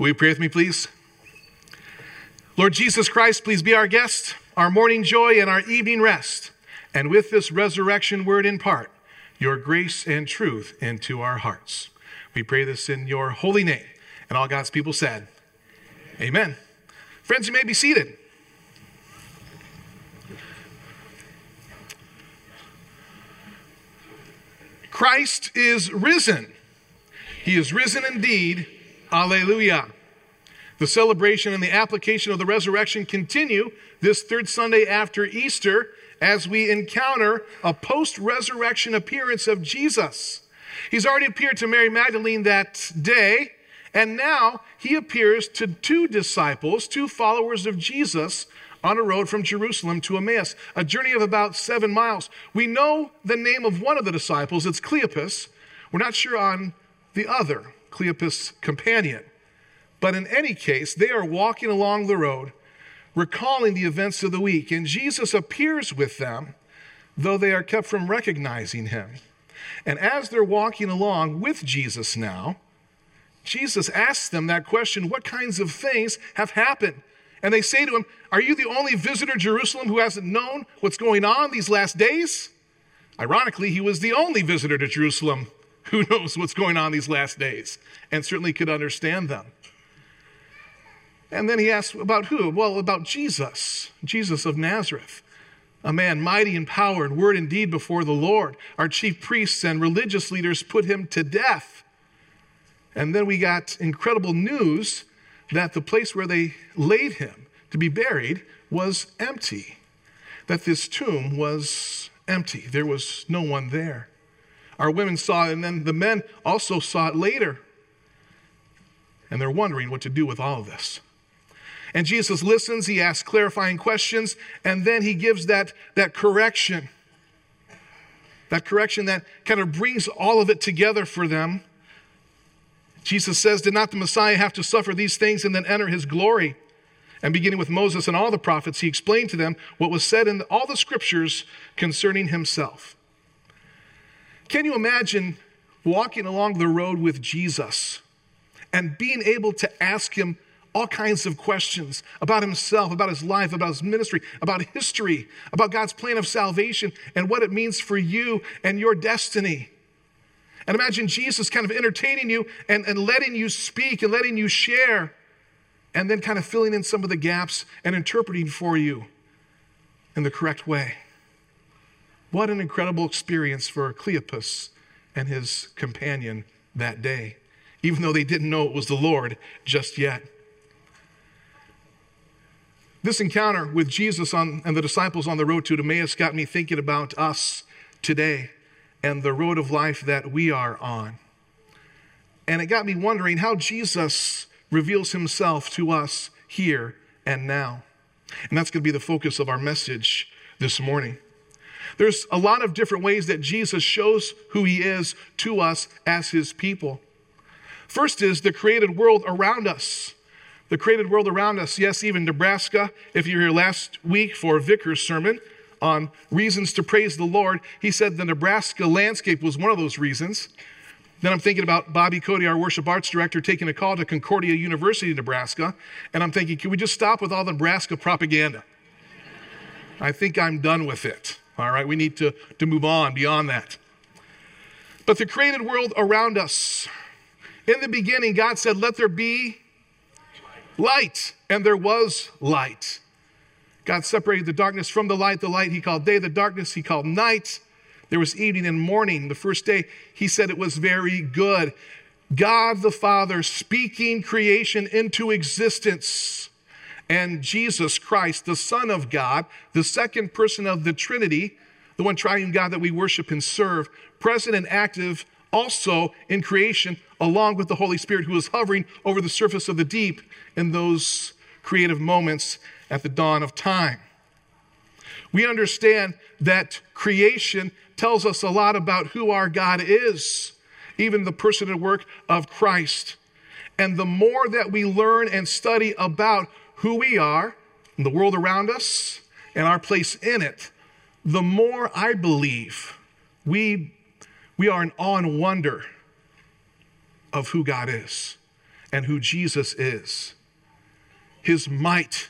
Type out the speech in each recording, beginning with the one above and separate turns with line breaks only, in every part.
Will you pray with me, please? Lord Jesus Christ, please be our guest, our morning joy, and our evening rest. And with this resurrection word impart your grace and truth into our hearts. We pray this in your holy name. And all God's people said, Amen. Friends, you may be seated. Christ is risen. He is risen indeed. Alleluia. The celebration and the application of the resurrection continue this third Sunday after Easter as we encounter a post resurrection appearance of Jesus. He's already appeared to Mary Magdalene that day, and now he appears to two disciples, two followers of Jesus, on a road from Jerusalem to Emmaus, a journey of about seven miles. We know the name of one of the disciples, it's Cleopas. We're not sure on the other, Cleopas' companion. But in any case, they are walking along the road, recalling the events of the week, and Jesus appears with them, though they are kept from recognizing him. And as they're walking along with Jesus now, Jesus asks them that question what kinds of things have happened? And they say to him, Are you the only visitor to Jerusalem who hasn't known what's going on these last days? Ironically, he was the only visitor to Jerusalem who knows what's going on these last days and certainly could understand them. And then he asks about who? Well, about Jesus, Jesus of Nazareth, a man mighty in power and word and deed before the Lord. Our chief priests and religious leaders put him to death. And then we got incredible news that the place where they laid him to be buried was empty, that this tomb was empty. There was no one there. Our women saw it, and then the men also saw it later. And they're wondering what to do with all of this. And Jesus listens, he asks clarifying questions, and then he gives that, that correction. That correction that kind of brings all of it together for them. Jesus says, Did not the Messiah have to suffer these things and then enter his glory? And beginning with Moses and all the prophets, he explained to them what was said in all the scriptures concerning himself. Can you imagine walking along the road with Jesus and being able to ask him all kinds of questions about himself, about his life, about his ministry, about history, about God's plan of salvation, and what it means for you and your destiny. And imagine Jesus kind of entertaining you and, and letting you speak and letting you share, and then kind of filling in some of the gaps and interpreting for you in the correct way. What an incredible experience for Cleopas and his companion that day, even though they didn't know it was the Lord just yet. This encounter with Jesus on, and the disciples on the road to Emmaus got me thinking about us today and the road of life that we are on. And it got me wondering how Jesus reveals himself to us here and now. And that's going to be the focus of our message this morning. There's a lot of different ways that Jesus shows who he is to us as his people. First is the created world around us the created world around us. Yes, even Nebraska. If you were here last week for Vickers' sermon on reasons to praise the Lord, he said the Nebraska landscape was one of those reasons. Then I'm thinking about Bobby Cody, our worship arts director, taking a call to Concordia University, Nebraska. And I'm thinking, can we just stop with all the Nebraska propaganda? I think I'm done with it. All right, we need to, to move on beyond that. But the created world around us, in the beginning, God said, Let there be light, and there was light. God separated the darkness from the light. The light he called day, the darkness he called night. There was evening and morning. The first day he said it was very good. God the Father speaking creation into existence. And Jesus Christ, the Son of God, the second person of the Trinity, the one triune God that we worship and serve, present and active also in creation, along with the Holy Spirit who is hovering over the surface of the deep in those creative moments at the dawn of time. We understand that creation tells us a lot about who our God is, even the person and work of Christ. And the more that we learn and study about who we are, and the world around us, and our place in it, the more I believe we, we are in awe and wonder of who God is and who Jesus is. His might,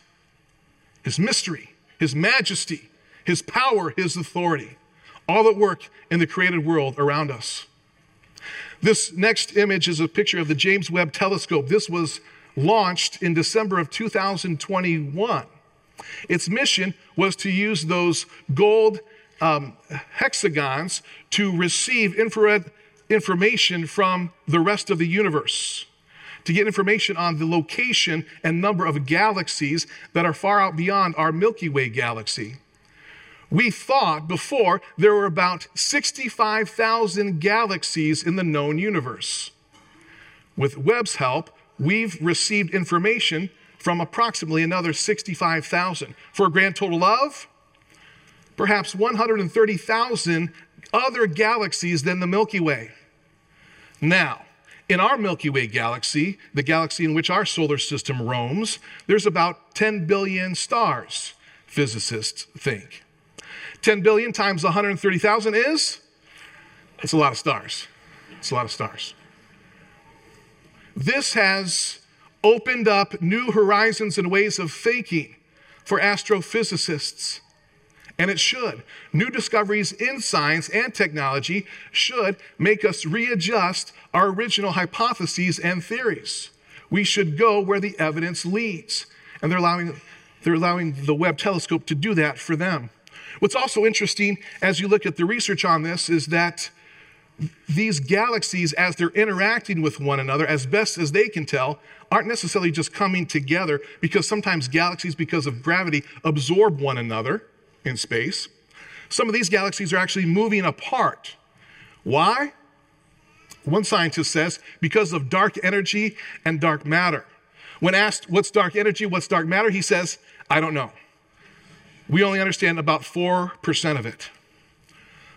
his mystery, his majesty, his power, his authority, all at work in the created world around us. This next image is a picture of the James Webb Telescope. This was launched in December of 2021. Its mission was to use those gold um, hexagons to receive infrared information from the rest of the universe, to get information on the location and number of galaxies that are far out beyond our Milky Way galaxy. We thought before there were about 65,000 galaxies in the known universe. With Webb's help, we've received information from approximately another 65,000 for a grand total of perhaps 130,000 other galaxies than the Milky Way. Now, in our Milky Way galaxy, the galaxy in which our solar system roams, there's about 10 billion stars, physicists think. 10 billion times 130,000 is? It's a lot of stars. It's a lot of stars. This has opened up new horizons and ways of thinking for astrophysicists. And it should. New discoveries in science and technology should make us readjust our original hypotheses and theories. We should go where the evidence leads. And they're allowing, they're allowing the Webb telescope to do that for them. What's also interesting as you look at the research on this is that these galaxies, as they're interacting with one another, as best as they can tell, aren't necessarily just coming together because sometimes galaxies, because of gravity, absorb one another in space. Some of these galaxies are actually moving apart. Why? One scientist says because of dark energy and dark matter. When asked what's dark energy, what's dark matter, he says, I don't know. We only understand about 4% of it.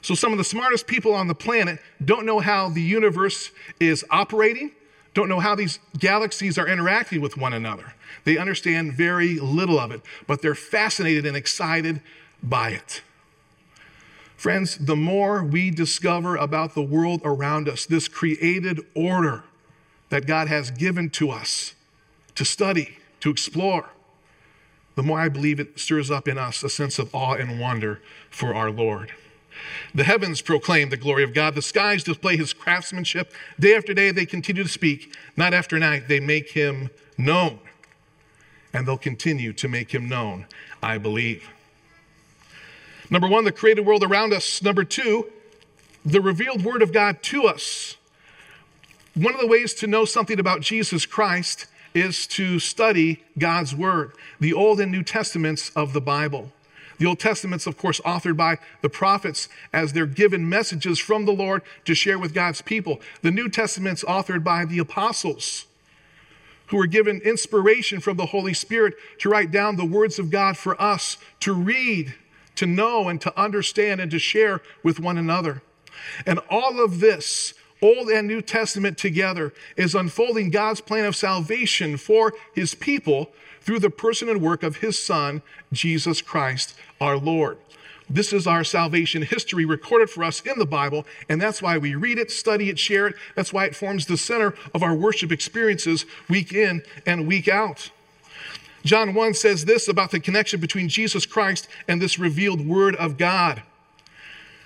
So, some of the smartest people on the planet don't know how the universe is operating, don't know how these galaxies are interacting with one another. They understand very little of it, but they're fascinated and excited by it. Friends, the more we discover about the world around us, this created order that God has given to us to study, to explore, the more I believe it stirs up in us a sense of awe and wonder for our Lord. The heavens proclaim the glory of God. The skies display his craftsmanship. Day after day, they continue to speak. Night after night, they make him known. And they'll continue to make him known, I believe. Number one, the created world around us. Number two, the revealed word of God to us. One of the ways to know something about Jesus Christ is to study God's word, the Old and New Testaments of the Bible. The Old Testament's, of course, authored by the prophets as they're given messages from the Lord to share with God's people. The New Testament's authored by the apostles who were given inspiration from the Holy Spirit to write down the words of God for us to read, to know, and to understand, and to share with one another. And all of this, Old and New Testament together, is unfolding God's plan of salvation for his people through the person and work of his Son, Jesus Christ our Lord. This is our salvation history recorded for us in the Bible, and that's why we read it, study it, share it. That's why it forms the center of our worship experiences week in and week out. John 1 says this about the connection between Jesus Christ and this revealed Word of God.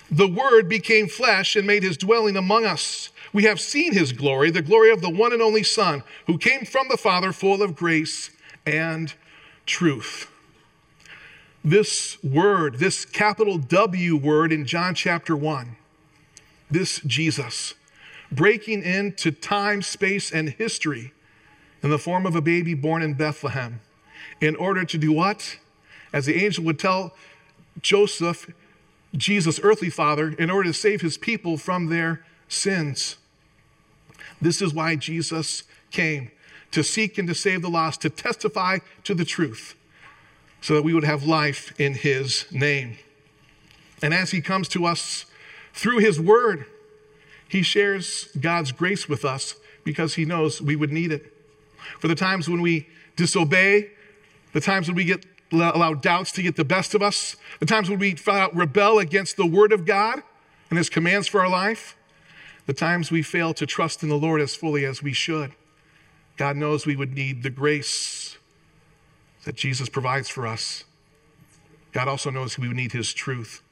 The Word became flesh and made his dwelling among us. We have seen his glory, the glory of the one and only Son, who came from the Father, full of grace and truth. This word, this capital W word in John chapter 1, this Jesus, breaking into time, space, and history in the form of a baby born in Bethlehem, in order to do what? As the angel would tell Joseph, Jesus' earthly father, in order to save his people from their sins. This is why Jesus came to seek and to save the lost, to testify to the truth, so that we would have life in his name. And as he comes to us through his word, he shares God's grace with us because he knows we would need it. For the times when we disobey, the times when we get allow doubts to get the best of us, the times when we rebel against the word of God and his commands for our life, the times we fail to trust in the Lord as fully as we should. God knows we would need the grace that Jesus provides for us. God also knows we would need His truth.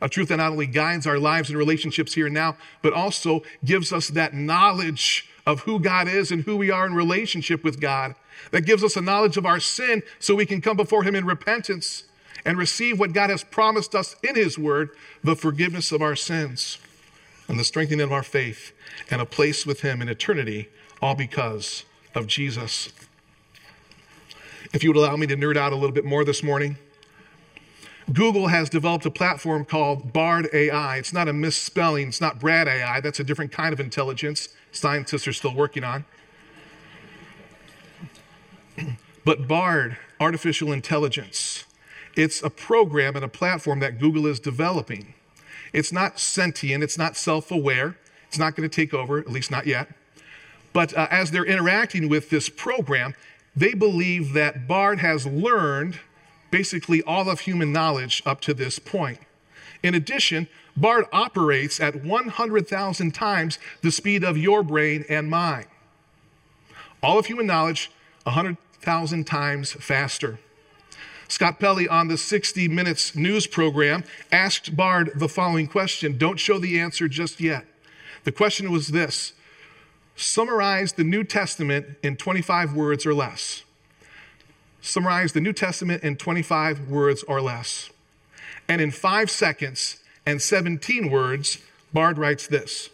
A truth that not only guides our lives and relationships here and now, but also gives us that knowledge of who God is and who we are in relationship with God. That gives us a knowledge of our sin so we can come before Him in repentance and receive what God has promised us in His Word the forgiveness of our sins and the strengthening of our faith and a place with Him in eternity, all because of Jesus. If you would allow me to nerd out a little bit more this morning, Google has developed a platform called Bard AI. It's not a misspelling, it's not Brad AI, that's a different kind of intelligence scientists are still working on. But Bard, artificial intelligence, it's a program and a platform that Google is developing. It's not sentient, it's not self aware, it's not going to take over, at least not yet. But uh, as they're interacting with this program, they believe that Bard has learned basically all of human knowledge up to this point. In addition, Bard operates at 100,000 times the speed of your brain and mine. All of human knowledge, 100,000 times faster. Scott Pelley on the 60 Minutes news program asked Bard the following question. Don't show the answer just yet. The question was this Summarize the New Testament in 25 words or less. Summarize the New Testament in 25 words or less. And in five seconds, and 17 words, Bard writes this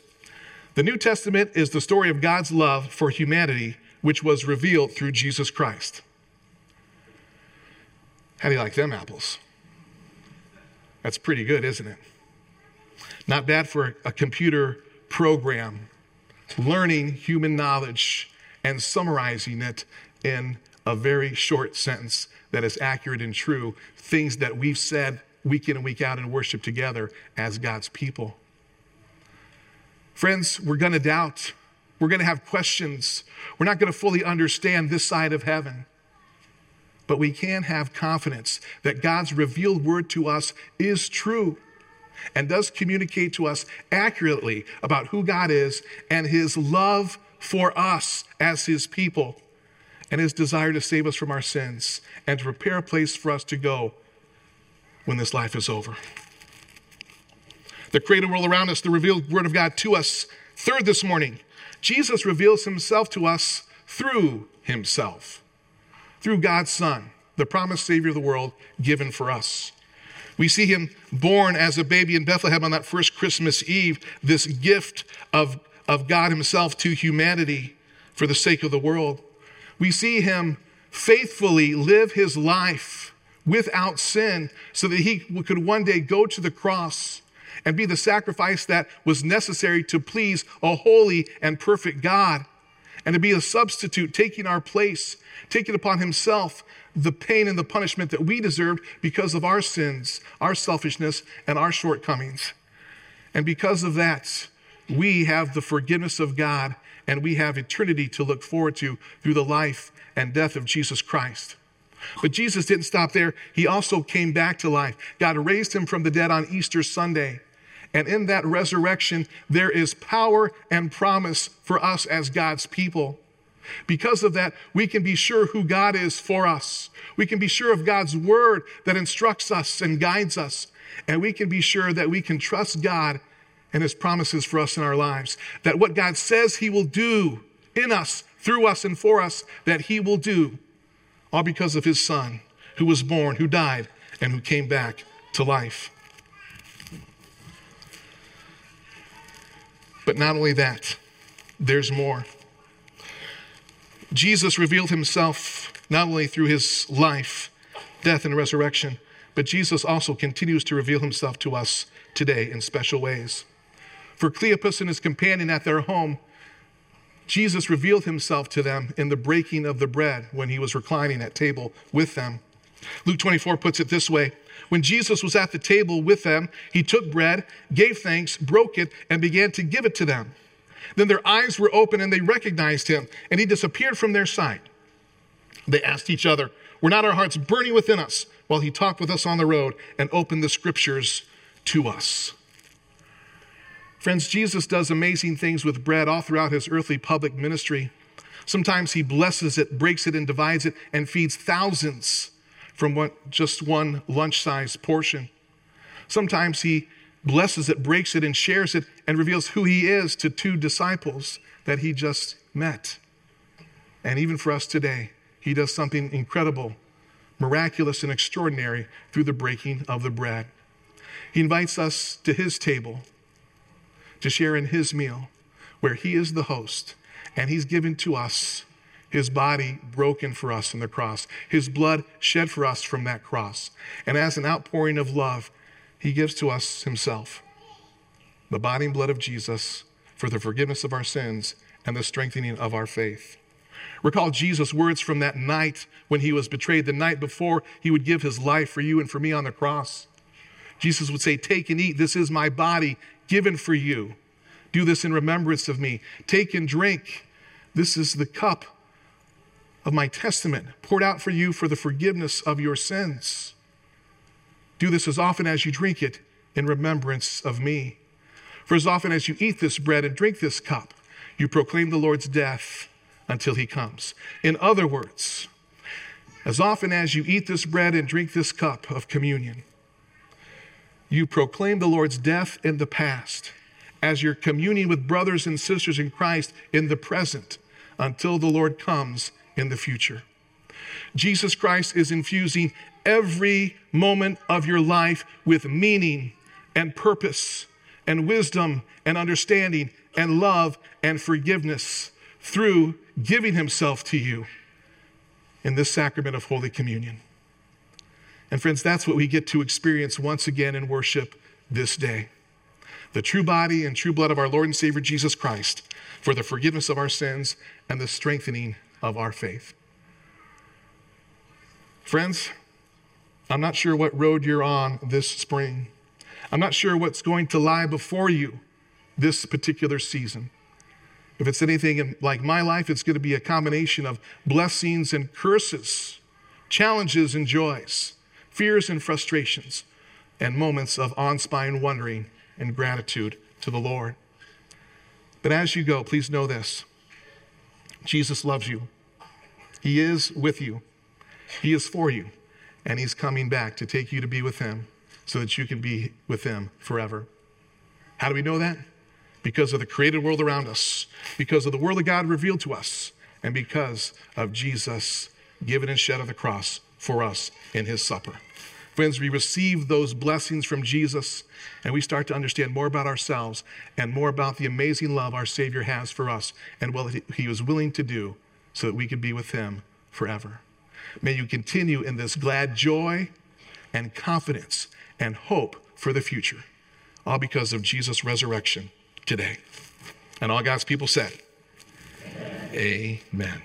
The New Testament is the story of God's love for humanity, which was revealed through Jesus Christ. How do you like them apples? That's pretty good, isn't it? Not bad for a computer program, learning human knowledge and summarizing it in a very short sentence that is accurate and true, things that we've said week in and week out in worship together as God's people. Friends, we're going to doubt. We're going to have questions. We're not going to fully understand this side of heaven. But we can have confidence that God's revealed word to us is true and does communicate to us accurately about who God is and his love for us as his people and his desire to save us from our sins and to prepare a place for us to go when this life is over. The created world around us, the revealed word of God to us. Third, this morning, Jesus reveals himself to us through himself, through God's Son, the promised Savior of the world given for us. We see him born as a baby in Bethlehem on that first Christmas Eve, this gift of, of God Himself to humanity for the sake of the world. We see him faithfully live his life without sin so that he could one day go to the cross and be the sacrifice that was necessary to please a holy and perfect God and to be a substitute, taking our place, taking upon himself the pain and the punishment that we deserved because of our sins, our selfishness, and our shortcomings. And because of that, we have the forgiveness of God and we have eternity to look forward to through the life and death of Jesus Christ. But Jesus didn't stop there. He also came back to life. God raised him from the dead on Easter Sunday. And in that resurrection, there is power and promise for us as God's people. Because of that, we can be sure who God is for us. We can be sure of God's word that instructs us and guides us. And we can be sure that we can trust God and his promises for us in our lives. That what God says he will do in us, through us, and for us, that he will do all because of his son who was born, who died, and who came back to life. But not only that, there's more. Jesus revealed himself not only through his life, death, and resurrection, but Jesus also continues to reveal himself to us today in special ways. For Cleopas and his companion at their home, Jesus revealed himself to them in the breaking of the bread when he was reclining at table with them. Luke 24 puts it this way When Jesus was at the table with them, he took bread, gave thanks, broke it, and began to give it to them. Then their eyes were open and they recognized him, and he disappeared from their sight. They asked each other, Were not our hearts burning within us while he talked with us on the road and opened the scriptures to us? Friends, Jesus does amazing things with bread all throughout his earthly public ministry. Sometimes he blesses it, breaks it, and divides it, and feeds thousands from what, just one lunch sized portion. Sometimes he blesses it, breaks it, and shares it, and reveals who he is to two disciples that he just met. And even for us today, he does something incredible, miraculous, and extraordinary through the breaking of the bread. He invites us to his table to share in his meal, where he is the host, and he's given to us his body broken for us on the cross, his blood shed for us from that cross. And as an outpouring of love, he gives to us himself the body and blood of Jesus for the forgiveness of our sins and the strengthening of our faith. Recall Jesus' words from that night when he was betrayed, the night before he would give his life for you and for me on the cross. Jesus would say, Take and eat, this is my body given for you. Do this in remembrance of me. Take and drink, this is the cup of my testament, poured out for you for the forgiveness of your sins. Do this as often as you drink it in remembrance of me. For as often as you eat this bread and drink this cup, you proclaim the Lord's death until he comes. In other words, as often as you eat this bread and drink this cup of communion, you proclaim the Lord's death in the past as you're communing with brothers and sisters in Christ in the present until the Lord comes in the future. Jesus Christ is infusing every moment of your life with meaning and purpose and wisdom and understanding and love and forgiveness through giving himself to you in this sacrament of Holy Communion. And friends, that's what we get to experience once again in worship this day. The true body and true blood of our Lord and Savior Jesus Christ for the forgiveness of our sins and the strengthening of our faith. Friends, I'm not sure what road you're on this spring. I'm not sure what's going to lie before you this particular season. If it's anything like my life, it's going to be a combination of blessings and curses, challenges and joys, fears and frustrations, and moments of awe inspiring wondering and gratitude to the Lord. But as you go, please know this Jesus loves you. He is with you, He is for you, and He's coming back to take you to be with Him so that you can be with Him forever. How do we know that? Because of the created world around us, because of the Word of God revealed to us, and because of Jesus given and shed on the cross for us in His supper. Friends, we receive those blessings from Jesus and we start to understand more about ourselves and more about the amazing love our Savior has for us and what He was willing to do so that we could be with Him forever. May you continue in this glad joy and confidence and hope for the future, all because of Jesus' resurrection today. And all God's people said, Amen. Amen.